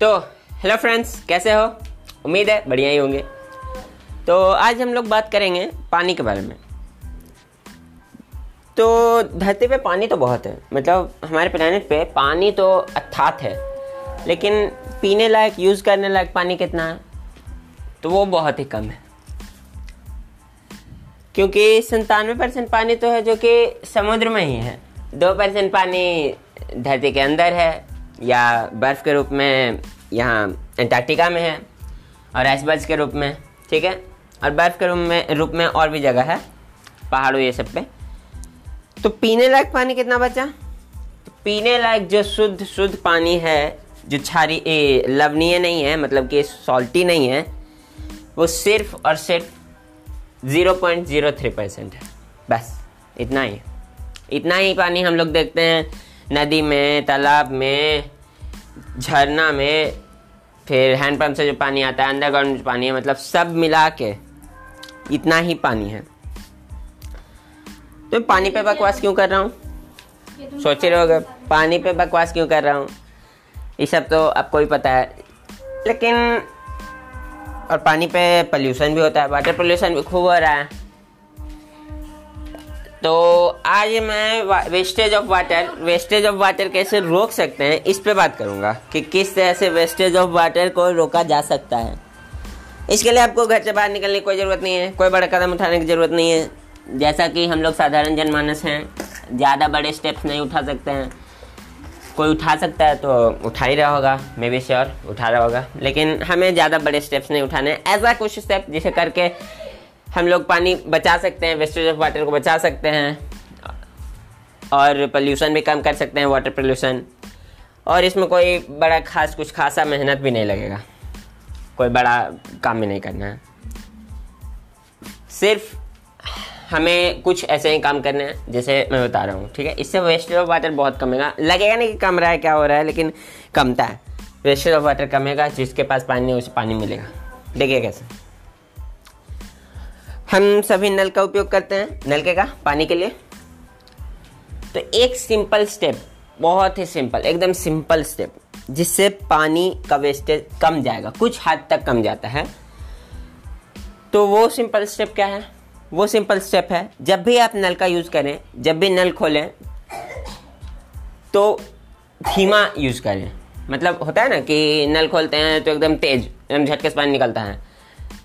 तो hello friends कैसे हो? उम्मीद है बढ़िया ही होंगे। तो आज हम लोग बात करेंगे पानी के बारे में। तो धरती पे पानी तो बहुत है मतलब हमारे प्लानट पे पानी तो अथात है, लेकिन पीने लायक यूज़ करने लायक पानी कितना है? तो वो बहुत ही कम है। क्योंकि संतानवे परसेंट पानी तो है जो कि समुद्र में ही है। दो परसेंट पानी धरती के अंदर है या बर्फ़ के रूप में यहाँ अंटार्कटिका में है और आइसबर्ग के रूप में, ठीक है? और बर्फ़ के रूप में रूप में और भी जगह है, पहाड़ों ये सब पे। तो पीने लायक पानी कितना बचा? तो पीने लायक जो शुद्ध शुद्ध पानी है, जो क्षारी लवणीय नहीं है मतलब कि सॉल्टी नहीं है, वो सिर्फ़ और सिर्फ़ zero point zero three percent है। बस, इतना ही। इतना ही पानी हम लोग देखते हैं नदी में, तालाब में झरना में फिर हैंडपम्प से जो पानी आता है, अंडरग्राउंड जो पानी है मतलब सब मिला के इतना ही पानी है। तो पानी पे बकवास क्यों कर रहा हूँ? सोच रहे होगे पानी पे बकवास क्यों कर रहा हूँ? ये सब तो आपको भी पता है। लेकिन और पानी पे पोल्यूशन भी होता है वाटर पोल्यूशन भी खूब हो रहा है। तो आज मैं wastage of water wastage of water कैसे रोक सकते हैं, इस पे बात करूँगा कि किस तरह से वेस्टेज ऑफ़ वाटर को रोका जा सकता है। इसके लिए आपको घर से बाहर निकलने की कोई ज़रूरत नहीं है, कोई बड़ा कदम उठाने की ज़रूरत नहीं है। जैसा कि हम लोग साधारण जनमानस हैं, ज़्यादा बड़े स्टेप्स नहीं उठा सकते हैं। कोई उठा सकता है तो उठा ही रहा होगा, मे बी श्योर उठा रहा होगा। लेकिन हमें ज़्यादा बड़े स्टेप्स नहीं उठाने ऐसा कुछ स्टेप जिसे करके हम लोग पानी बचा सकते हैं वेस्टेज ऑफ़ वाटर को बचा सकते हैं। और पोल्यूशन भी कम कर सकते हैं वाटर पोल्यूशन और इसमें कोई बड़ा खास, कुछ खासा मेहनत भी नहीं लगेगा। कोई बड़ा काम भी नहीं करना है। सिर्फ़ हमें कुछ ऐसे ही काम करने हैं, जैसे मैं बता रहा हूँ, ठीक है? इससे वेस्टेज ऑफ़ वाटर बहुत कमेगा। लगेगा नहीं कि कम रहा है, क्या हो रहा है, लेकिन कमता है। वेस्टेज ऑफ़ वाटर कमेगा, जिसके पास पानी नहीं उसे पानी मिलेगा। देखिए कैसे। हम सभी नल का उपयोग करते हैं नलके का पानी के लिए। तो एक सिंपल स्टेप बहुत ही सिंपल एकदम सिंपल स्टेप जिससे पानी का वेस्टेज कम जाएगा, कुछ हद तक कम जाता है। तो वो सिंपल स्टेप क्या है? वो सिंपल स्टेप है, जब भी आप नल का यूज़ करें, जब भी नल खोलें तो धीमा यूज़ करें। मतलब होता है ना कि नल खोलते हैं तो एकदम तेज, एकदम झटके से पानी निकलता है।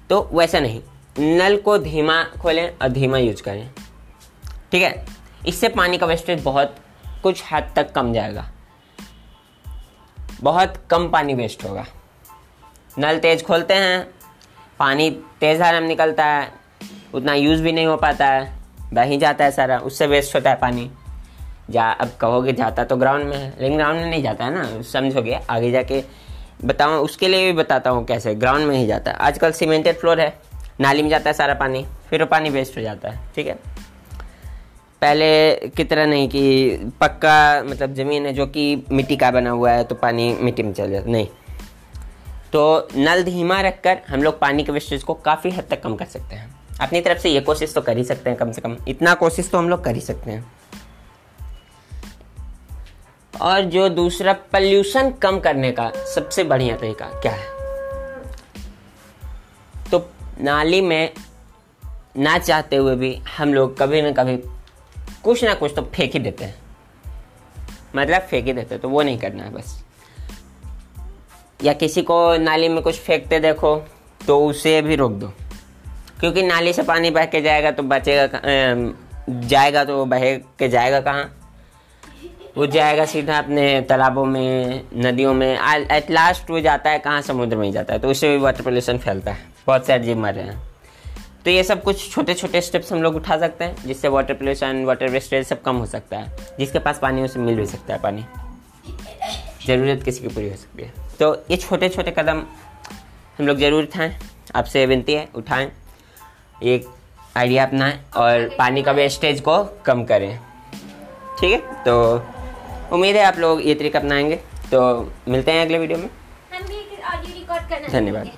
तो वैसा नहीं। नल को धीमा खोलें और धीमा यूज़ करें। ठीक है? इससे पानी का वेस्टेज बहुत कुछ हद तक कम जाएगा। बहुत कम पानी वेस्ट होगा। नल तेज खोलते हैं। पानी तेज धारा में निकलता है। उतना यूज़ भी नहीं हो पाता है। बह जाता है सारा। उससे वेस्ट होता है पानी। जा, अब कहोगे जाता तो ग्राउंड में है, लेकिन ग्राउंड में नहीं जाता है ना? समझोगे? आगे जाके बताऊँ, उसके लिए भी बताता हूँ कैसे। ग्राउंड में ही जाता है। आजकल सीमेंटेड फ्लोर है। नाली में जाता है सारा पानी, फिर वो पानी वेस्ट हो जाता है, ठीक है? पहले की तरह नहीं कि पक्का मतलब ज़मीन है जो कि मिट्टी का बना हुआ है तो पानी मिट्टी में चल जाता, नहीं। तो नल धीमा रखकर हम लोग पानी के वेस्टेज को काफ़ी हद तक कम कर सकते हैं। अपनी तरफ़ से ये कोशिश तो कर ही सकते हैं कम से कम, इतना कोशिश तो हम लोग कर ही सकते हैं। और जो दूसरा पल्यूशन कम करने का सबसे बढ़िया तरीका क्या है? नाली में ना चाहते हुए भी हम लोग कभी ना कभी कुछ ना कुछ तो फेंक ही देते हैं। मतलब फेंक ही देते तो वो नहीं करना है बस। या किसी को नाली में कुछ फेंकते देखो तो उसे भी रोक दो। क्योंकि नाली से पानी बह के जाएगा तो बचेगा जाएगा तो बह के जाएगा कहाँ? वो जाएगा सीधा अपने तालाबों में, नदियों में। एट लास्ट वो जाता है, कहाँ समुद्र में जाता है। तो उससे भी वाटर पोल्यूशन फैलता है। बहुत सारे जीव मर रहे हैं। तो ये सब कुछ छोटे छोटे स्टेप्स हम लोग उठा सकते हैं, जिससे वाटर पोल्यूशन वाटर वेस्टेज सब कम हो सकता है। जिसके पास पानी उसे मिल भी सकता है पानी। ज़रूरत किसी की पूरी हो सकती है। तो ये छोटे छोटे कदम हम लोग ज़रूर उठाएँ। आपसे विनती है, उठाएँ। एक आइडिया अपनाएँ और पानी का वेस्टेज को कम करें। ठीक है? तो उम्मीद है आप लोग ये तरीका अपनाएँगे। तो मिलते हैं अगले वीडियो में। हम भी ऑडियो रिकॉर्ड करना धन्यवाद।